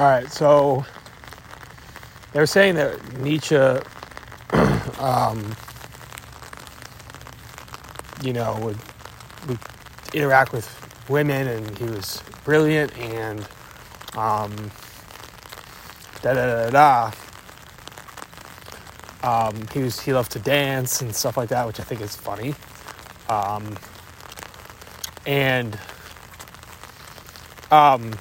All right, so they're saying that Nietzsche, um, you know, would, would interact with women, and he was brilliant, and um, da da da da. Um, he was he loved to dance and stuff like that, which I think is funny. Um, and um,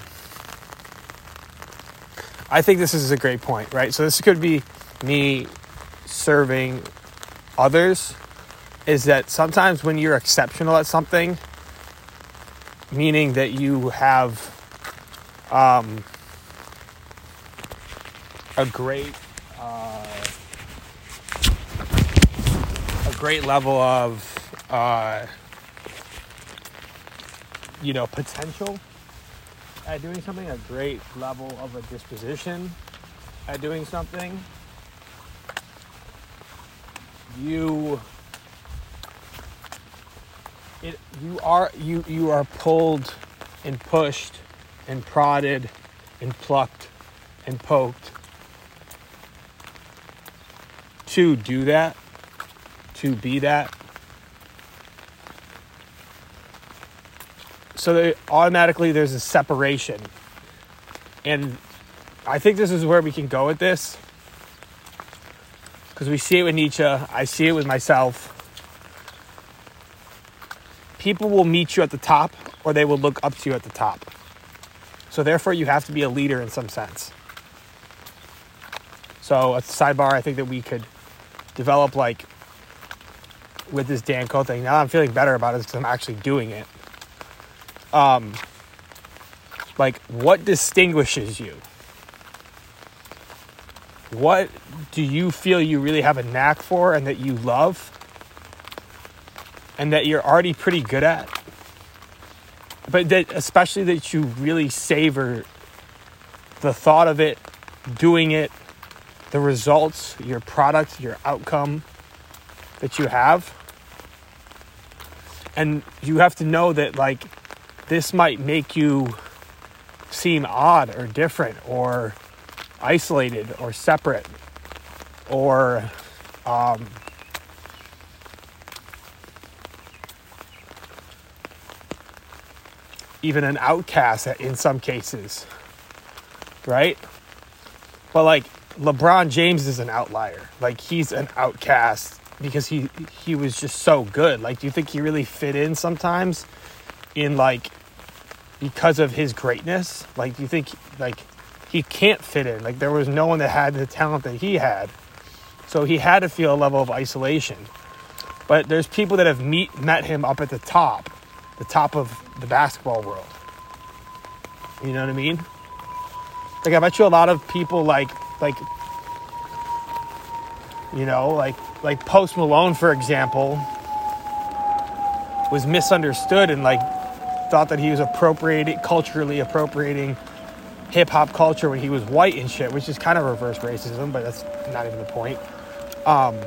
I think this is a great point, right? So this could be me serving others. Is that sometimes when you're exceptional at something, meaning that you have um, a great uh, a great level of uh, you know potential at doing something, a great level of a disposition at doing something, you it you are you you are pulled and pushed and prodded and plucked and poked to do that to be that so that automatically there's a separation and i think this is where we can go with this because we see it with nietzsche i see it with myself people will meet you at the top or they will look up to you at the top. So therefore you have to be a leader in some sense. So a sidebar I think that we could develop like with this Dan Koe thing. Now I'm feeling better about it because I'm actually doing it. Um like what distinguishes you? What do you feel you really have a knack for and that you love? and that you're already pretty good at. But that especially that you really savor the thought of it, doing it, the results, your product, your outcome that you have. And you have to know that like this might make you seem odd or different or isolated or separate or um, even an outcast in some cases, right? But like LeBron James is an outlier. Like he's an outcast because he he was just so good. Like do you think he really fit in sometimes in like because of his greatness? Like you think like he can't fit in? Like there was no one that had the talent that he had. So he had to feel a level of isolation. But there's people that have meet met him up at the top the top of the basketball world. You know what I mean? Like I bet you a lot of people like like you know, like like Post Malone for example was misunderstood and like thought that he was appropriating culturally appropriating hip hop culture when he was white and shit, which is kind of reverse racism, but that's not even the point. Um,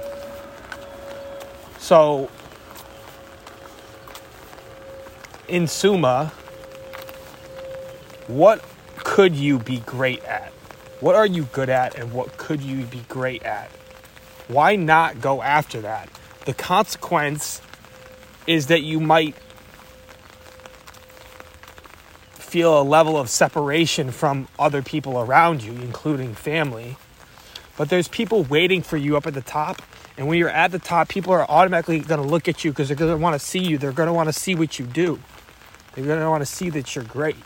so in Summa, what could you be great at? What are you good at and what could you be great at? Why not go after that? The consequence is that you might feel a level of separation from other people around you, including family. But there's people waiting for you up at the top. And when you're at the top, people are automatically going to look at you because they're going to want to see you. They're going to want to see what you do. They're going to want to see that you're great.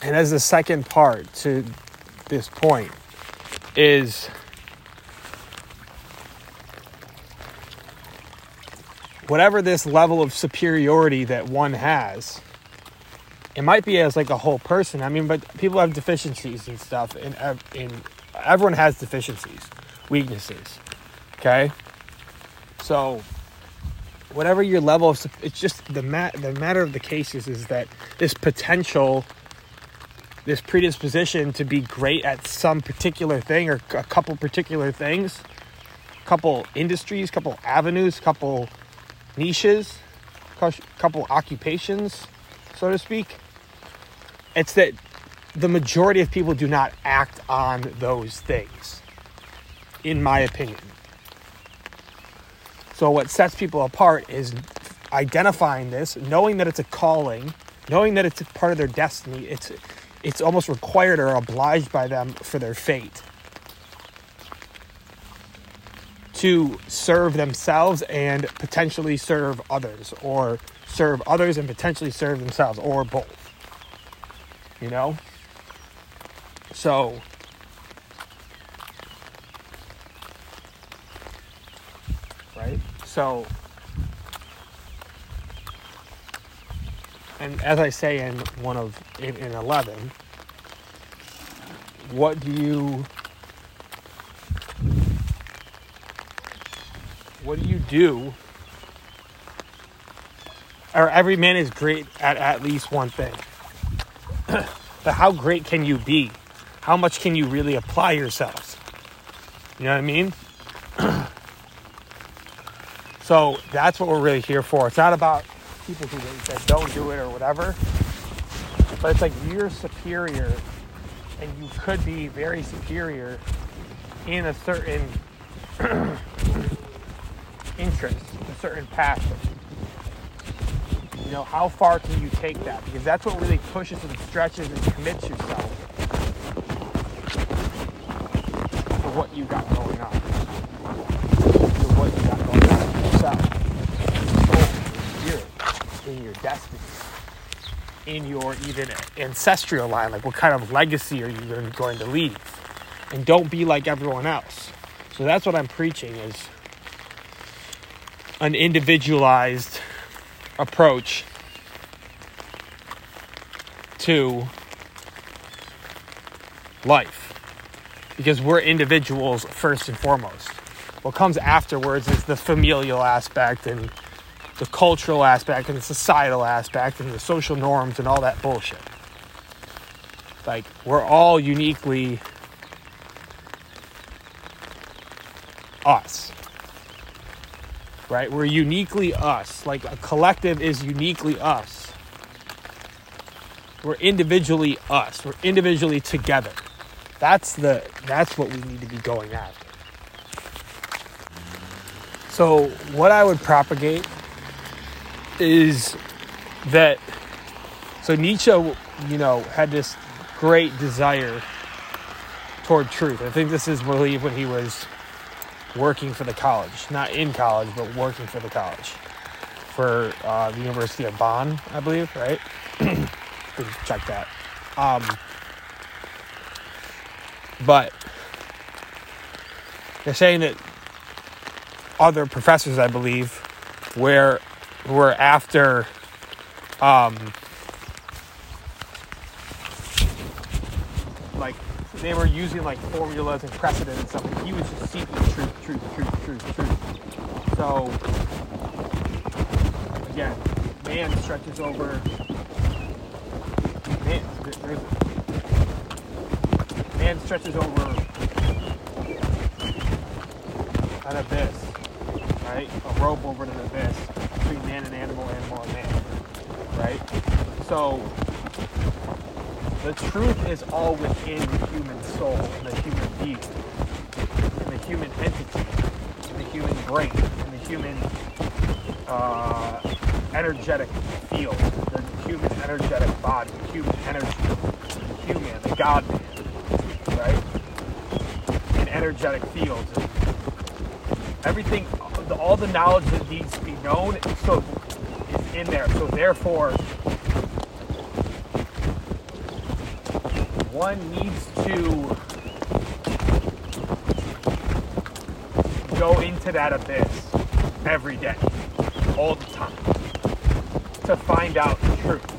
And as the second part to this point is whatever this level of superiority that one has, it might be as like a whole person. I mean, but people have deficiencies and stuff, and in everyone has deficiencies, weaknesses. Okay, so whatever your level of it's just the mat the matter of the cases is that this potential this predisposition to be great at some particular thing or a couple particular things couple industries couple avenues couple niches couple occupations so to speak. It's that the majority of people do not act on those things, in my opinion. So, what sets people apart is identifying this, knowing that it's a calling, knowing that it's a part of their destiny. It's, it's almost required or obliged by them for their fate to serve themselves and potentially serve others, or serve others and potentially serve themselves, or both. You know? So, right? So, and as I say in one of in, in 11, what do you what do you do? Or every man is great at at least one thing. But how great can you be? How much can you really apply yourselves? You know what i mean? So that's what we're really here for. It's not about people who that don't do it or whatever but it's like you're superior and you could be very superior in a certain interest, a certain passion. You know, how far can you take that? Because that's what really pushes and stretches and commits yourself to what you got going on. To what you got going on in yourself, in your in your destiny, in your even ancestral line. Like, what kind of legacy are you going to leave? And don't be like everyone else. So that's what I'm preaching is an individualized approach to life because we're individuals first and foremost. What comes afterwards is the familial aspect and the cultural aspect and the societal aspect and the social norms and all that bullshit. Like, we're all uniquely us right? We're uniquely us. Like a collective is uniquely us. We're individually us. We're individually together. That's the that's what we need to be going after. So what I would propagate is that so Nietzsche, you know, had this great desire toward truth. I think this is really when he was working for the college, not in college, but working for the college, for uh, the University of Bonn, I believe, right? check that. Um, but they're saying that other professors, I believe, were were after um, they were using like formulas and precedent and stuff. he was just seeking truth, truth, truth, truth, truth. So again, man stretches over. Man, man stretches over an abyss, right? A rope over an abyss between man and animal, animal and man, right? So the truth is all within the human soul the human being, the human entity, the human brain, the human uh, energetic field, the human energetic body, the human energy, the human, the God man, right? In energetic fields. Everything, all the knowledge that needs to be known, so is in there. So therefore, one needs to go into that abyss every day, all the time, to find out the truth.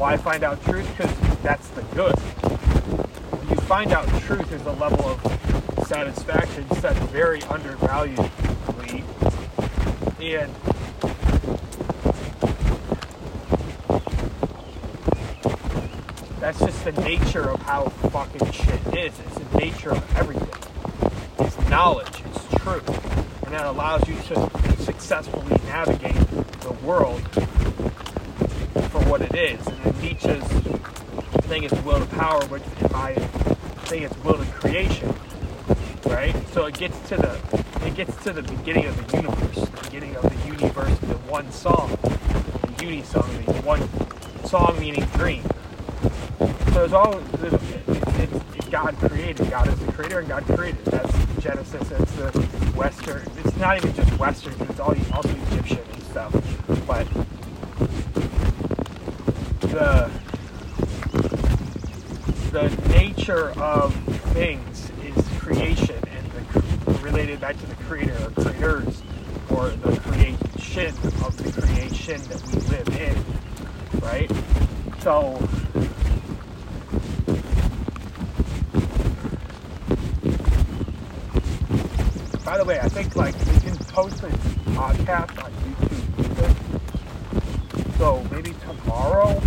Why find out truth? Because that's the good. When you find out truth, there's a level of satisfaction set very undervaluedly, and That's just the nature of how fucking shit is. It's the nature of everything. It's knowledge, it's truth. And that allows you to successfully navigate the world for what it is. And Nietzsche's thing is will to power, which in my thing is will to creation. Right? So it gets to the it gets to the beginning of the universe, the beginning of the universe, the one song, the uni song, the one song meaning dream. So all it's, it's God created. God is the creator, and God created. That's Genesis. It's the Western. It's not even just Western. It's all also Egyptian and stuff. But the the nature of things is creation and the related back to the creator or creators or the creation of the creation that we live in right so by the way i think like we can post a podcast uh, on youtube so maybe tomorrow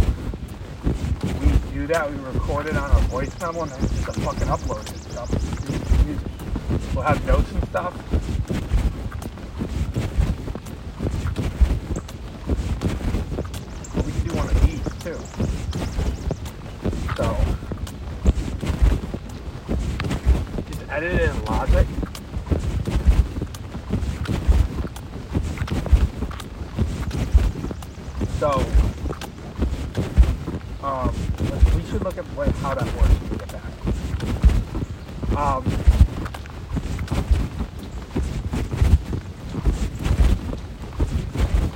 we do that. We record it on a voice memo and then just a fucking upload and stuff. We'll have notes and stuff. But we can do one of these too. So just edit it in Logic. So um, we should look at what, how that works when we get back. Um,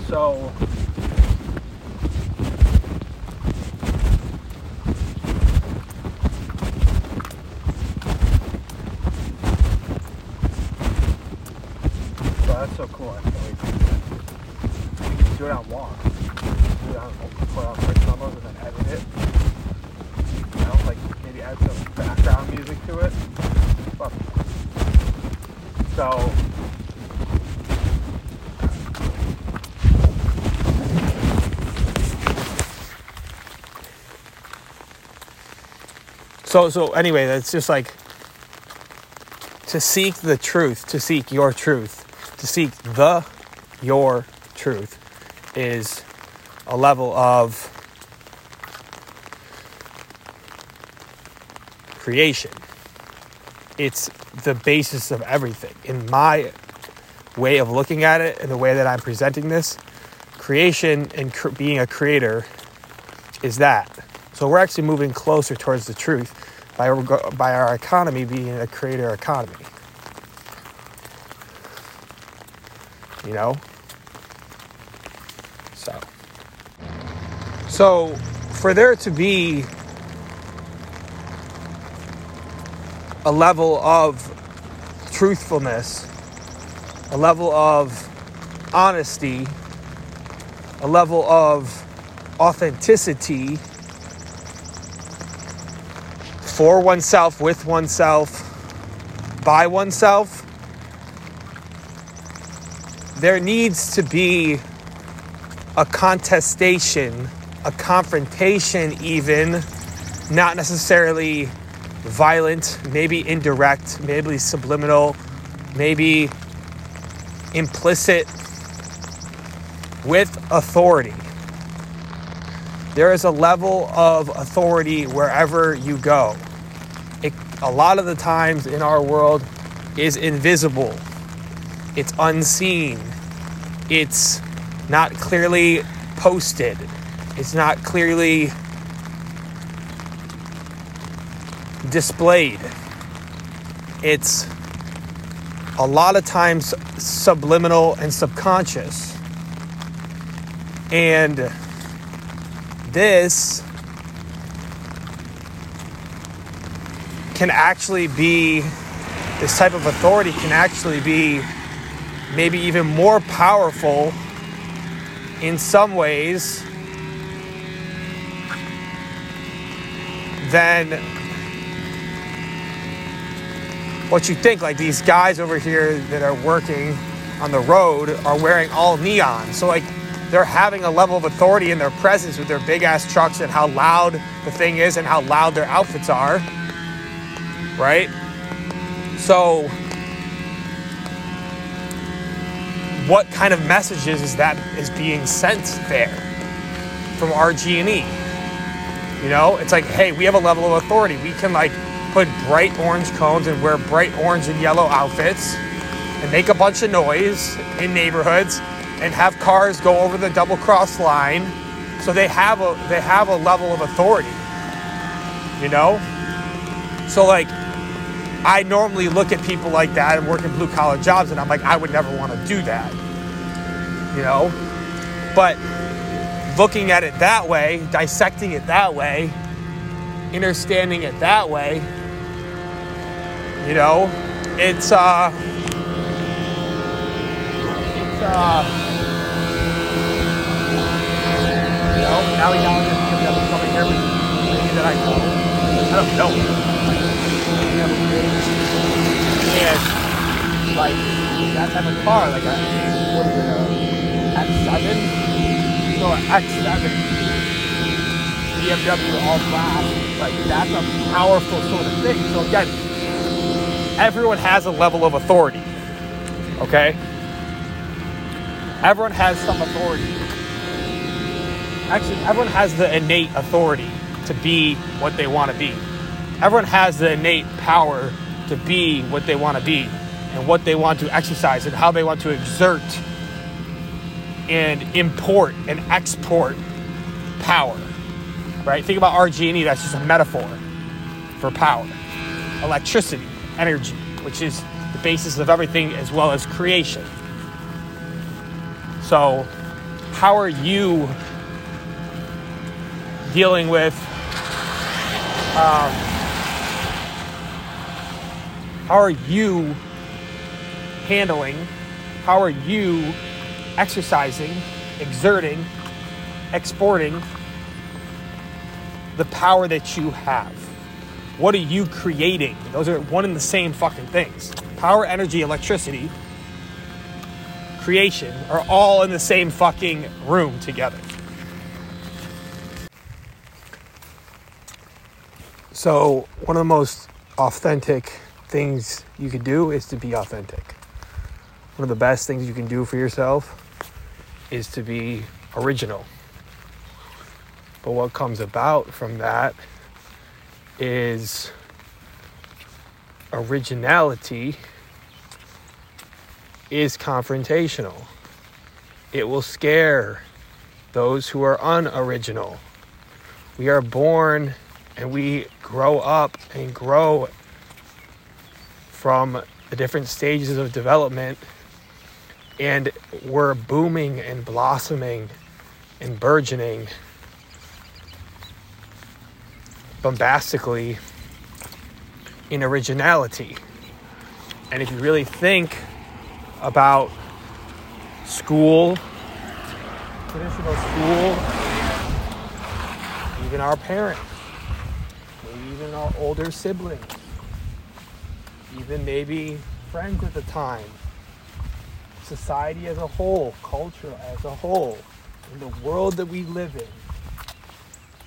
so So that's so cool. I can't wait to do that. We can do it on walk. Do it on, put on voice memos and then edit it. You know, like maybe add some background music to it. Fuck. So So so anyway, that's just like to seek the truth, to seek your truth, to seek the your truth is a level of creation. It's the basis of everything. In my way of looking at it and the way that I'm presenting this, creation and cr- being a creator is that. So we're actually moving closer towards the truth by, by our economy being a creator economy. You know? So. So for there to be a level of truthfulness, a level of honesty, a level of authenticity for oneself, with oneself, by oneself, there needs to be a contestation, a confrontation, even, not necessarily violent, maybe indirect, maybe subliminal, maybe implicit with authority. There is a level of authority wherever you go. It, a lot of the times in our world is invisible. It's unseen. It's not clearly posted. It's not clearly displayed. It's a lot of times subliminal and subconscious. And this can actually be, this type of authority can actually be maybe even more powerful in some ways than what you think. Like these guys over here that are working on the road are wearing all neon. So, like, they're having a level of authority in their presence with their big ass trucks and how loud the thing is and how loud their outfits are. Right? So, what kind of messages is that is being sent there from RG&E. You know, it's like, hey, we have a level of authority. We can like put bright orange cones and wear bright orange and yellow outfits and make a bunch of noise in neighborhoods and have cars go over the double cross line. So they have a they have a level of authority. You know? So like I normally look at people like that and work in blue collar jobs and I'm like, I would never want to do that. You know? But looking at it that way, dissecting it that way, understanding it that way, you know, it's uh uh you know, now we know because I'm coming here with maybe that I know. I don't know. And like that type of car, like a what is it, a X7? So an X7 BMW all black, like that's a powerful sort of thing. So again, everyone has a level of authority. Okay? Everyone has some authority. Actually, everyone has the innate authority to be what they want to be. Everyone has the innate power to be what they want to be and what they want to exercise and how they want to exert and import and export power. Right? Think about RG&E, that's just a metaphor for power. Electricity, energy, which is the basis of everything as well as creation. So, how are you dealing with um, how are you handling how are you exercising exerting exporting the power that you have? What are you creating? Those are one and the same fucking things. Power energy electricity creation are all in the same fucking room together So, one of the most authentic things you can do is to be authentic. One of the best things you can do for yourself is to be original. But what comes about from that is originality is confrontational. It will scare those who are unoriginal. We are born and we grow up and grow from the different stages of development and we're booming and blossoming and burgeoning bombastically in originality. And if you really think about school, traditional school, even our parents, maybe even our older siblings, even maybe friends at the time, society as a whole, culture as a whole, in the world that we live in,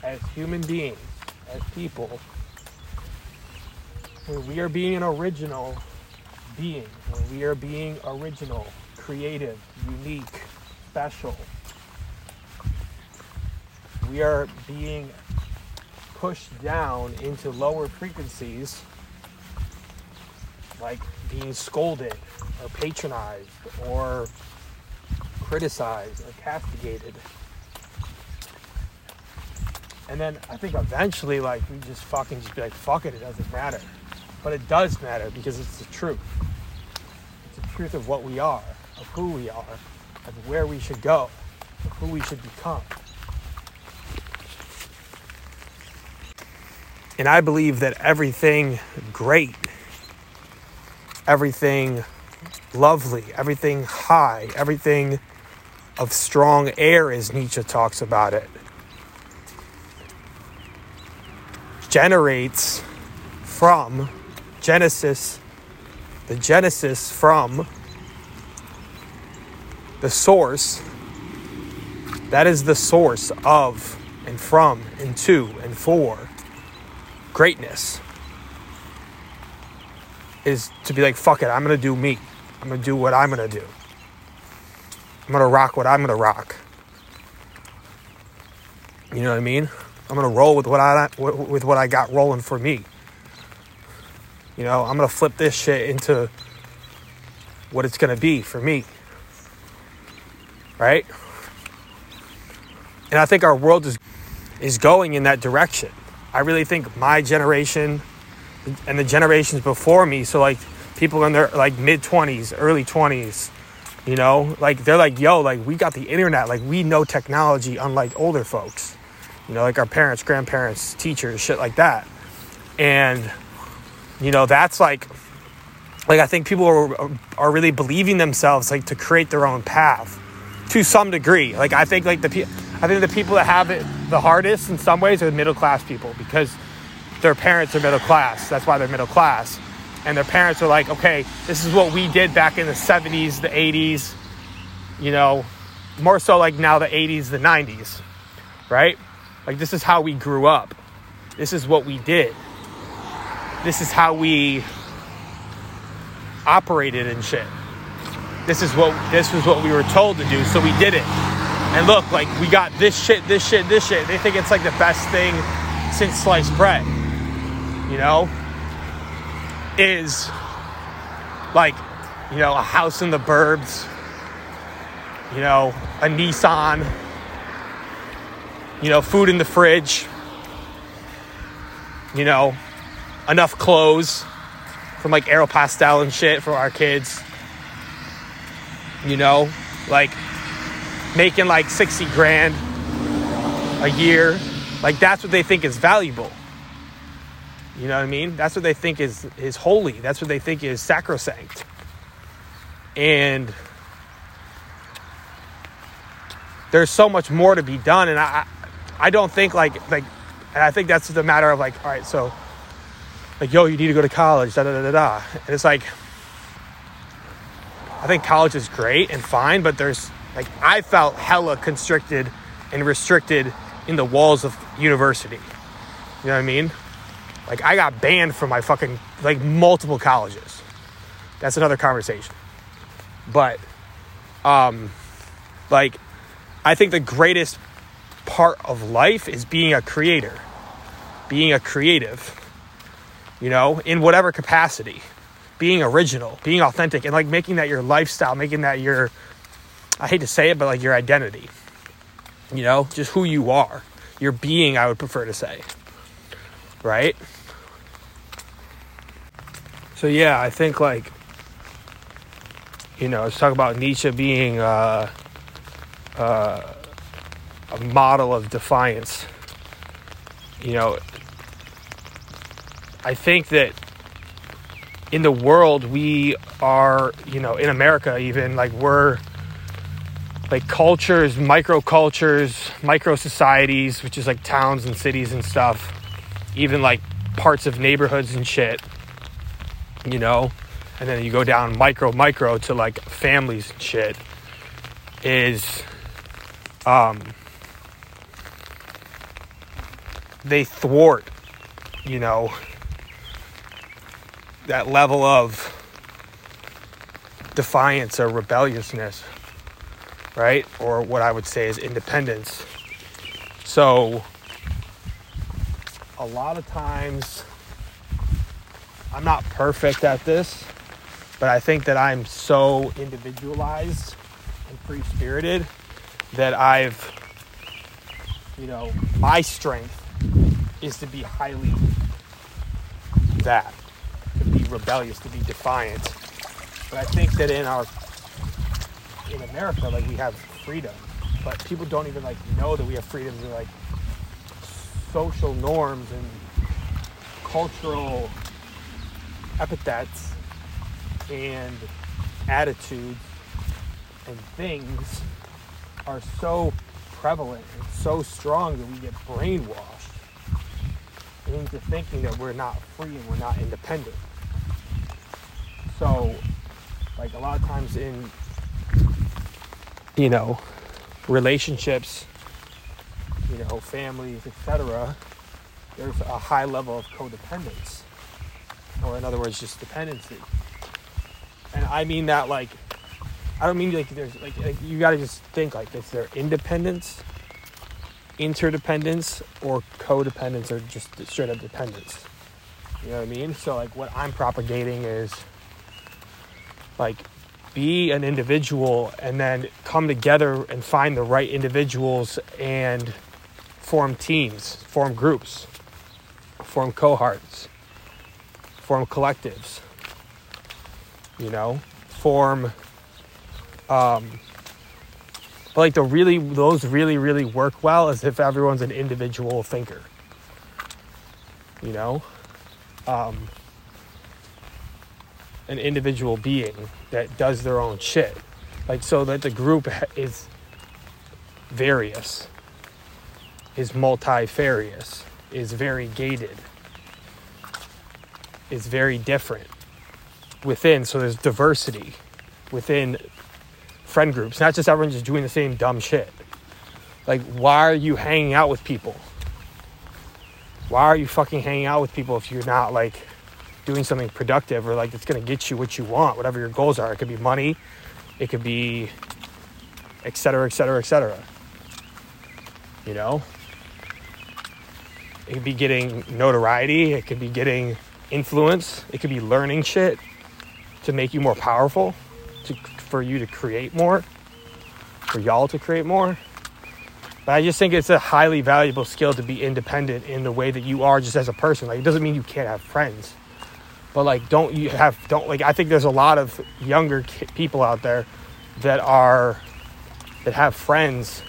as human beings, as people, we are being an original being, we are being original, creative, unique, special, we are being pushed down into lower frequencies, like being scolded or patronized or criticized or castigated. And then I think eventually, like, we just fucking just be like, fuck it, it doesn't matter. But it does matter because it's the truth. Truth of what we are, of who we are, of where we should go, of who we should become. And I believe that everything great, everything lovely, everything high, everything of strong air, as Nietzsche talks about it, generates from Genesis, the Genesis from the source. That is the source of and from and to and for greatness is to be like, fuck it, I'm gonna do me. I'm gonna do what I'm gonna do. I'm gonna rock what I'm gonna rock. You know what I mean? I'm gonna roll with what I with what I got rolling for me. You know, I'm gonna flip this shit into what it's gonna be for me. Right? And I think our world is is going in that direction. I really think my generation and the generations before me, so like people in their like mid 20s, early 20s, you know, like they're like, yo, like we got the internet, like we know technology unlike older folks you know, like our parents, grandparents, teachers, shit like that. And, you know, that's like, like I think people are, are really believing themselves like to create their own path to some degree. Like I think like the I think the people that have it the hardest in some ways are the middle class people because their parents are middle class. That's why they're middle class. And their parents are like, okay, this is what we did back in the 70s, the 80s, you know, more so like now the 80s, the 90s, right? Like, this is how we grew up. This is what we did. This is how we operated and shit. This is what this was what we were told to do, so we did it. And look, like we got this shit, this shit, this shit. They think it's like the best thing since sliced bread. You know? Is like, you know, a house in the burbs, you know, a Nissan, you know, food in the fridge, you know, enough clothes from like Aeropostale and shit for our kids. You know, like making like 60 grand a year. Like that's what they think is valuable. You know what I mean? That's what they think is is holy. That's what they think is sacrosanct. And there's so much more to be done and I I don't think like like I think that's the matter of like, all right, so like, yo, you need to go to college, da da da da da. And it's like I think college is great and fine, but there's like I felt hella constricted and restricted in the walls of university. You know what I mean? Like I got banned from my fucking like multiple colleges. That's another conversation. But um like I think the greatest part of life is being a creator, being a creative, you know, in whatever capacity, being original, being authentic, and like making that your lifestyle, making that your, I hate to say it, but like your identity, you know, just who you are, your being, I would prefer to say, right? So, yeah, I think like, you know, let's talk about Nietzsche being, uh, uh, a model of defiance. You know, I think that in the world we are, you know, in America even like we're like cultures, microcultures, micro societies, which is like towns and cities and stuff, even like parts of neighborhoods and shit, you know, and then you go down micro, micro to like families and shit, is um, they thwart, you know, that level of defiance or rebelliousness, right? Or what I would say is independence. So, a lot of times, I'm not perfect at this, but I think that I'm so individualized and free spirited that I've, you know, my strength is to be highly that, rebellious, to be defiant. But I think that in our in America, like we have freedom, but people don't even like know that we have freedoms like social norms and cultural epithets and attitudes and things are so prevalent and so strong that we get brainwashed into thinking that we're not free and we're not independent. So, like a lot of times in, you know, relationships, you know, families, etc., there's a high level of codependence, or in other words, just dependency. And I mean that like, I don't mean like there's like, like you got to just think like, is there independence interdependence or codependence or just straight up dependence. You know what I mean? So like what I'm propagating is like be an individual and then come together and find the right individuals and form teams, form groups, form cohorts, form collectives. You know, form um but like the really those really really work well as if everyone's an individual thinker. You know? Um an individual being that does their own shit. Like, so that the group is various, is multifarious, is variegated, is very different within. So there's diversity within friend groups, not just everyone just doing the same dumb shit. Like, why are you hanging out with people? Why are you fucking hanging out with people if you're not like doing something productive or like that's going to get you what you want, whatever your goals are. It could be money, it could be et cetera, et cetera, et cetera. You know? It could be getting notoriety, it could be getting influence, it could be learning shit to make you more powerful, to, for you to create more, for y'all to create more. But I just think it's a highly valuable skill to be independent in the way that you are just as a person. Like, it doesn't mean you can't have friends but like don't you have don't like i think there's a lot of younger people out there that are that have friends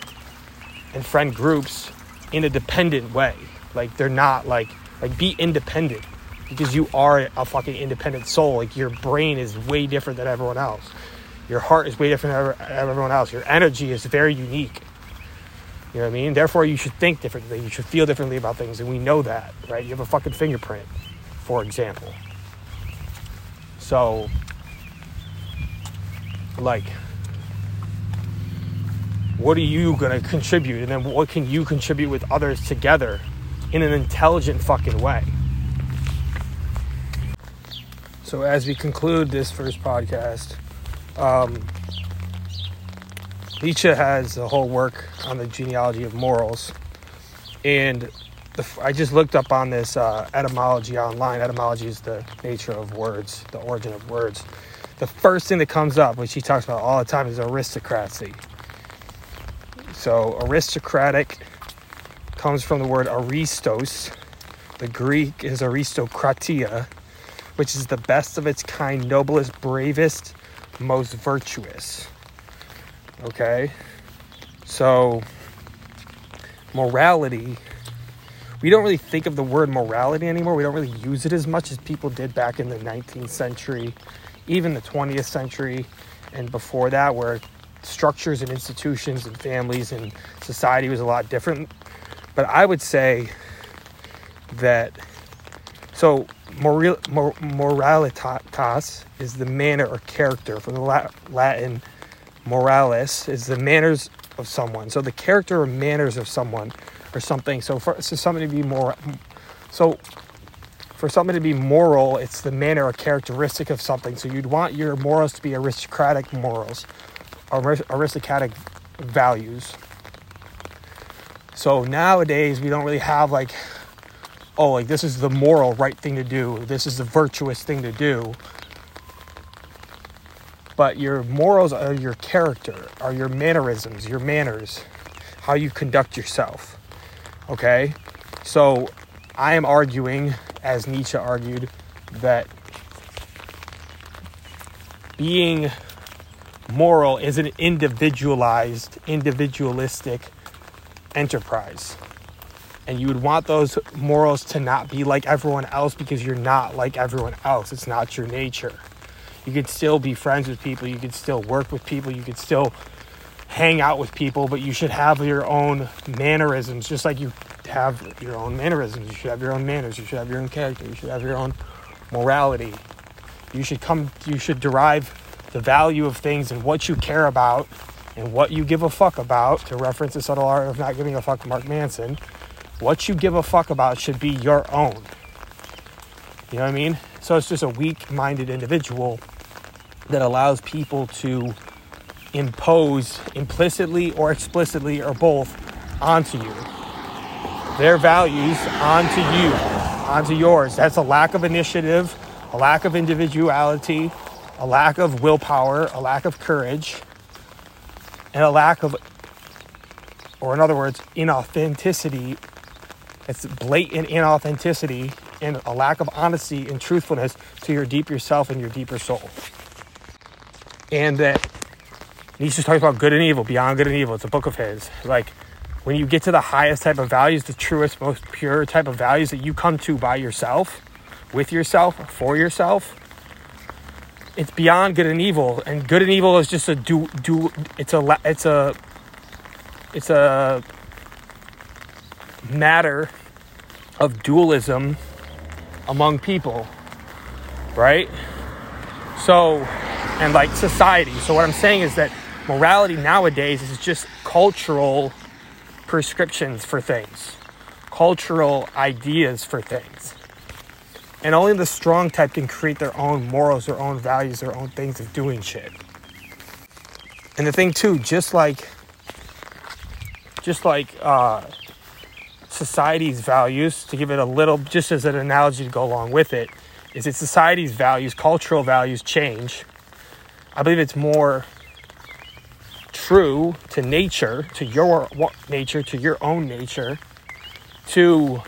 and friend groups in a dependent way. Like they're not like like be independent because you are a fucking independent soul. Like your brain is way different than everyone else. Your heart is way different than everyone else. Your energy is very unique. You know what i mean? Therefore you should think differently. You should feel differently about things and we know that right? You have a fucking fingerprint for example so, like, what are you going to contribute? And then what can you contribute with others together in an intelligent fucking way? So, as we conclude this first podcast, um, Nietzsche has a whole work on the genealogy of morals. And the, I just looked up on this uh, etymology online. Etymology is the nature of words, the origin of words. The first thing that comes up, which he talks about all the time, is aristocracy. So, aristocratic comes from the word aristos. The Greek is aristokratia, which is the best of its kind, noblest, bravest, most virtuous. Okay? So, morality we don't really think of the word morality anymore. We don't really use it as much as people did back in the 19th century, even the 20th century, and before that, where structures and institutions and families and society was a lot different. But I would say that so moral, mor, moralitas is the manner or character from the Latin moralis is the manners of someone. So the character or manners of someone or something. So for so something to be more, so for something to be moral, it's the manner or characteristic of something. So you'd want your morals to be aristocratic morals, or aristocratic values. So nowadays we don't really have like, oh, like this is the moral right thing to do. This is the virtuous thing to do. But your morals are your character, are your mannerisms, your manners, how you conduct yourself. Okay? So I am arguing, as Nietzsche argued, that being moral is an individualized, individualistic enterprise. And you would want those morals to not be like everyone else because you're not like everyone else. It's not your nature. You could still be friends with people, you could still work with people, you could still hang out with people, but you should have your own mannerisms, just like you have your own mannerisms. You should have your own manners. You should have your own character. You should have your own morality. You should come. You should derive the value of things and what you care about and what you give a fuck about. To reference the subtle art of not giving a fuck, Mark Manson. What you give a fuck about should be your own. You know what I mean? So it's just a weak-minded individual that allows people to impose implicitly or explicitly or both onto you their values onto you, onto yours. That's a lack of initiative, a lack of individuality, a lack of willpower, a lack of courage, and a lack of, or in other words, inauthenticity. It's blatant inauthenticity and a lack of honesty and truthfulness to your deeper self and your deeper soul. And that Nietzsche talks about good and evil, beyond good and evil. It's a book of his. Like, when you get to the highest type of values, the truest, most pure type of values that you come to by yourself, with yourself, for yourself, it's beyond good and evil. And good and evil is just a do do. It's a it's a it's a matter of dualism among people, right? So, and like society. So what I'm saying is that morality nowadays is just cultural prescriptions for things, cultural ideas for things. And only the strong type can create their own morals, their own values, their own things of doing shit. And the thing too, just like just like uh, society's values, to give it a little, just as an analogy to go along with it, is that society's values, cultural values change. I believe it's more true to nature, to your nature, to your own nature, to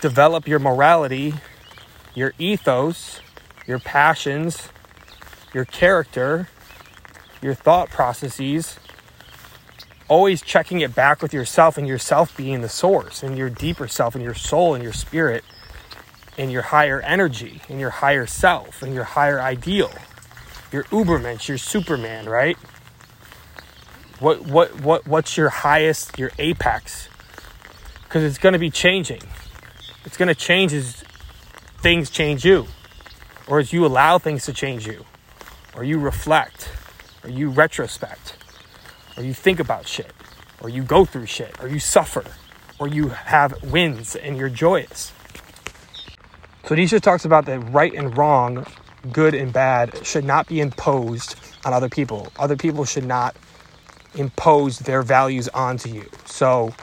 develop your morality, your ethos, your passions, your character, your thought processes, always checking it back with yourself and yourself being the source and your deeper self and your soul and your spirit and your higher energy and your higher self and your higher ideal your Ubermensch, your Superman, right? What what what what's your highest, your apex? Because it's going to be changing. It's going to change as things change you, or as you allow things to change you, or you reflect, or you retrospect, or you think about shit, or you go through shit, or you suffer, or you have wins and you're joyous. So Nietzsche talks about the right and wrong good and bad should not be imposed on other people. Other people should not impose their values onto you. So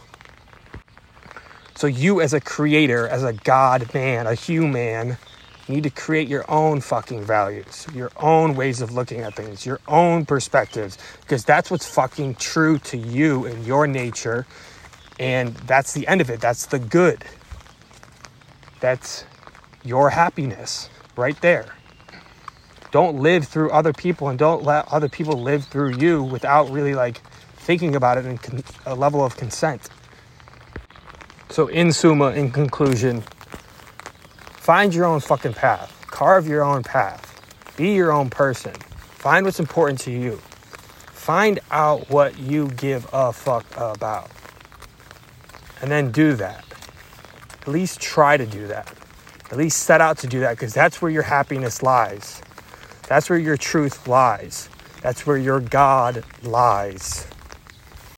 so you as a creator, as a god man, a human, need to create your own fucking values, your own ways of looking at things, your own perspectives because that's what's fucking true to you and your nature and that's the end of it. That's the good. That's your happiness right there don't live through other people and don't let other people live through you without really like thinking about it in con- a level of consent. So, in summa, in conclusion, find your own fucking path, carve your own path, be your own person, find what's important to you, find out what you give a fuck about, and then do that. At least try to do that. At least set out to do that because that's where your happiness lies. That's where your truth lies. That's where your God lies.